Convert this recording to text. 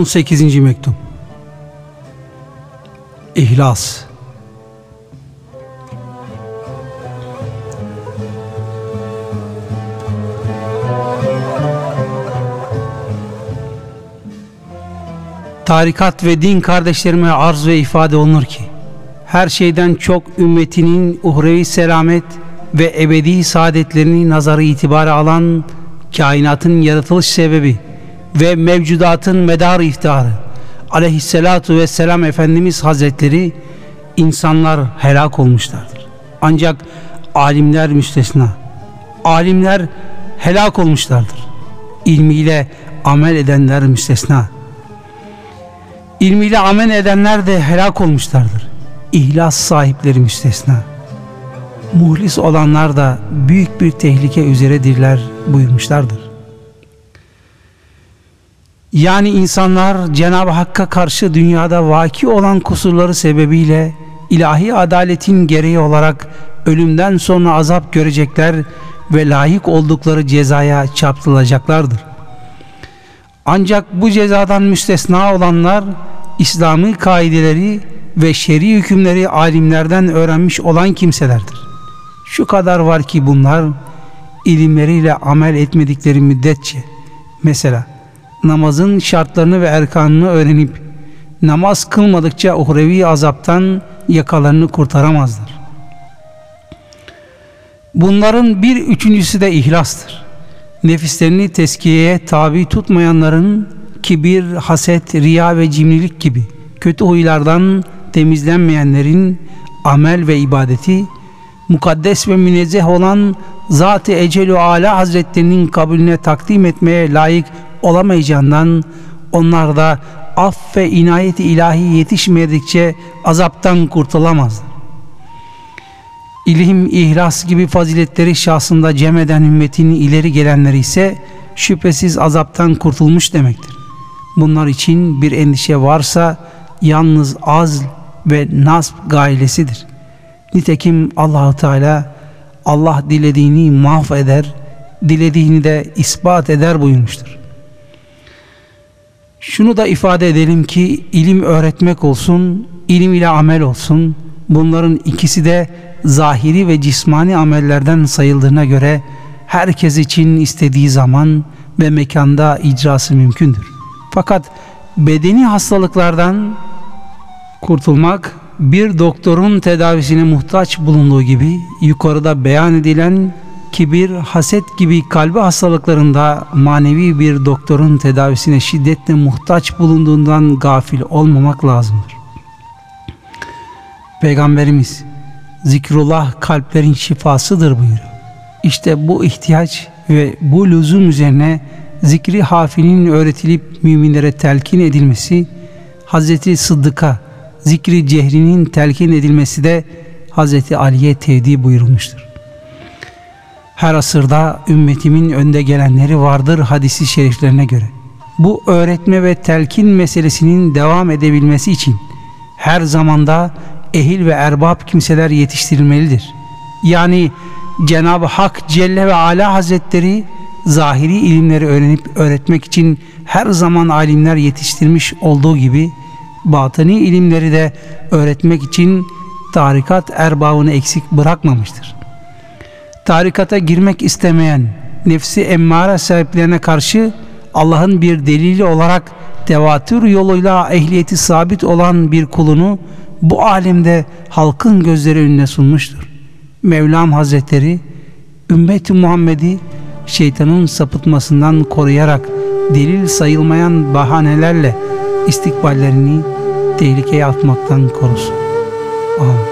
18. Mektup İhlas Tarikat ve din kardeşlerime arz ve ifade olunur ki her şeyden çok ümmetinin uhrevi selamet ve ebedi saadetlerini nazarı itibara alan kainatın yaratılış sebebi ve mevcudatın medar iftiharı aleyhissalatu vesselam Efendimiz Hazretleri insanlar helak olmuşlardır. Ancak alimler müstesna. Alimler helak olmuşlardır. İlmiyle amel edenler müstesna. İlmiyle amel edenler de helak olmuşlardır. İhlas sahipleri müstesna. Muhlis olanlar da büyük bir tehlike üzeredirler buyurmuşlardır. Yani insanlar Cenab-ı Hakk'a karşı dünyada vaki olan kusurları sebebiyle ilahi adaletin gereği olarak ölümden sonra azap görecekler ve layık oldukları cezaya çarptırılacaklardır. Ancak bu cezadan müstesna olanlar İslami kaideleri ve şer'i hükümleri alimlerden öğrenmiş olan kimselerdir. Şu kadar var ki bunlar ilimleriyle amel etmedikleri müddetçe mesela namazın şartlarını ve erkanını öğrenip namaz kılmadıkça uhrevi azaptan yakalarını kurtaramazlar. Bunların bir üçüncüsü de ihlastır. Nefislerini teskiyeye tabi tutmayanların kibir, haset, riya ve cimrilik gibi kötü huylardan temizlenmeyenlerin amel ve ibadeti mukaddes ve münezzeh olan Zat-ı Ecel-i Ala Hazretlerinin kabulüne takdim etmeye layık olamayacağından onlar da af ve inayet ilahi yetişmedikçe azaptan kurtulamazlar. İlim, ihlas gibi faziletleri şahsında cem eden ümmetin ileri gelenleri ise şüphesiz azaptan kurtulmuş demektir. Bunlar için bir endişe varsa yalnız az ve nasb gailesidir. Nitekim Allahu Teala Allah dilediğini mahveder, dilediğini de ispat eder buyurmuştur. Şunu da ifade edelim ki ilim öğretmek olsun, ilim ile amel olsun. Bunların ikisi de zahiri ve cismani amellerden sayıldığına göre herkes için istediği zaman ve mekanda icrası mümkündür. Fakat bedeni hastalıklardan kurtulmak bir doktorun tedavisine muhtaç bulunduğu gibi yukarıda beyan edilen kibir, haset gibi kalbi hastalıklarında manevi bir doktorun tedavisine şiddetle muhtaç bulunduğundan gafil olmamak lazımdır. Peygamberimiz zikrullah kalplerin şifasıdır buyuruyor. İşte bu ihtiyaç ve bu lüzum üzerine zikri hafinin öğretilip müminlere telkin edilmesi Hazreti Sıddık'a zikri cehrinin telkin edilmesi de Hazreti Ali'ye tevdi buyurulmuştur. Her asırda ümmetimin önde gelenleri vardır hadisi şeriflerine göre. Bu öğretme ve telkin meselesinin devam edebilmesi için her zamanda ehil ve erbab kimseler yetiştirilmelidir. Yani Cenab-ı Hak Celle ve Ala Hazretleri zahiri ilimleri öğrenip öğretmek için her zaman alimler yetiştirmiş olduğu gibi batini ilimleri de öğretmek için tarikat erbabını eksik bırakmamıştır. Tarikata girmek istemeyen nefsi emmare sahiplerine karşı Allah'ın bir delili olarak tevatür yoluyla ehliyeti sabit olan bir kulunu bu alemde halkın gözleri önüne sunmuştur. Mevlam Hazretleri ümmet Muhammed'i şeytanın sapıtmasından koruyarak delil sayılmayan bahanelerle istikballerini tehlikeye atmaktan korusun. Amin.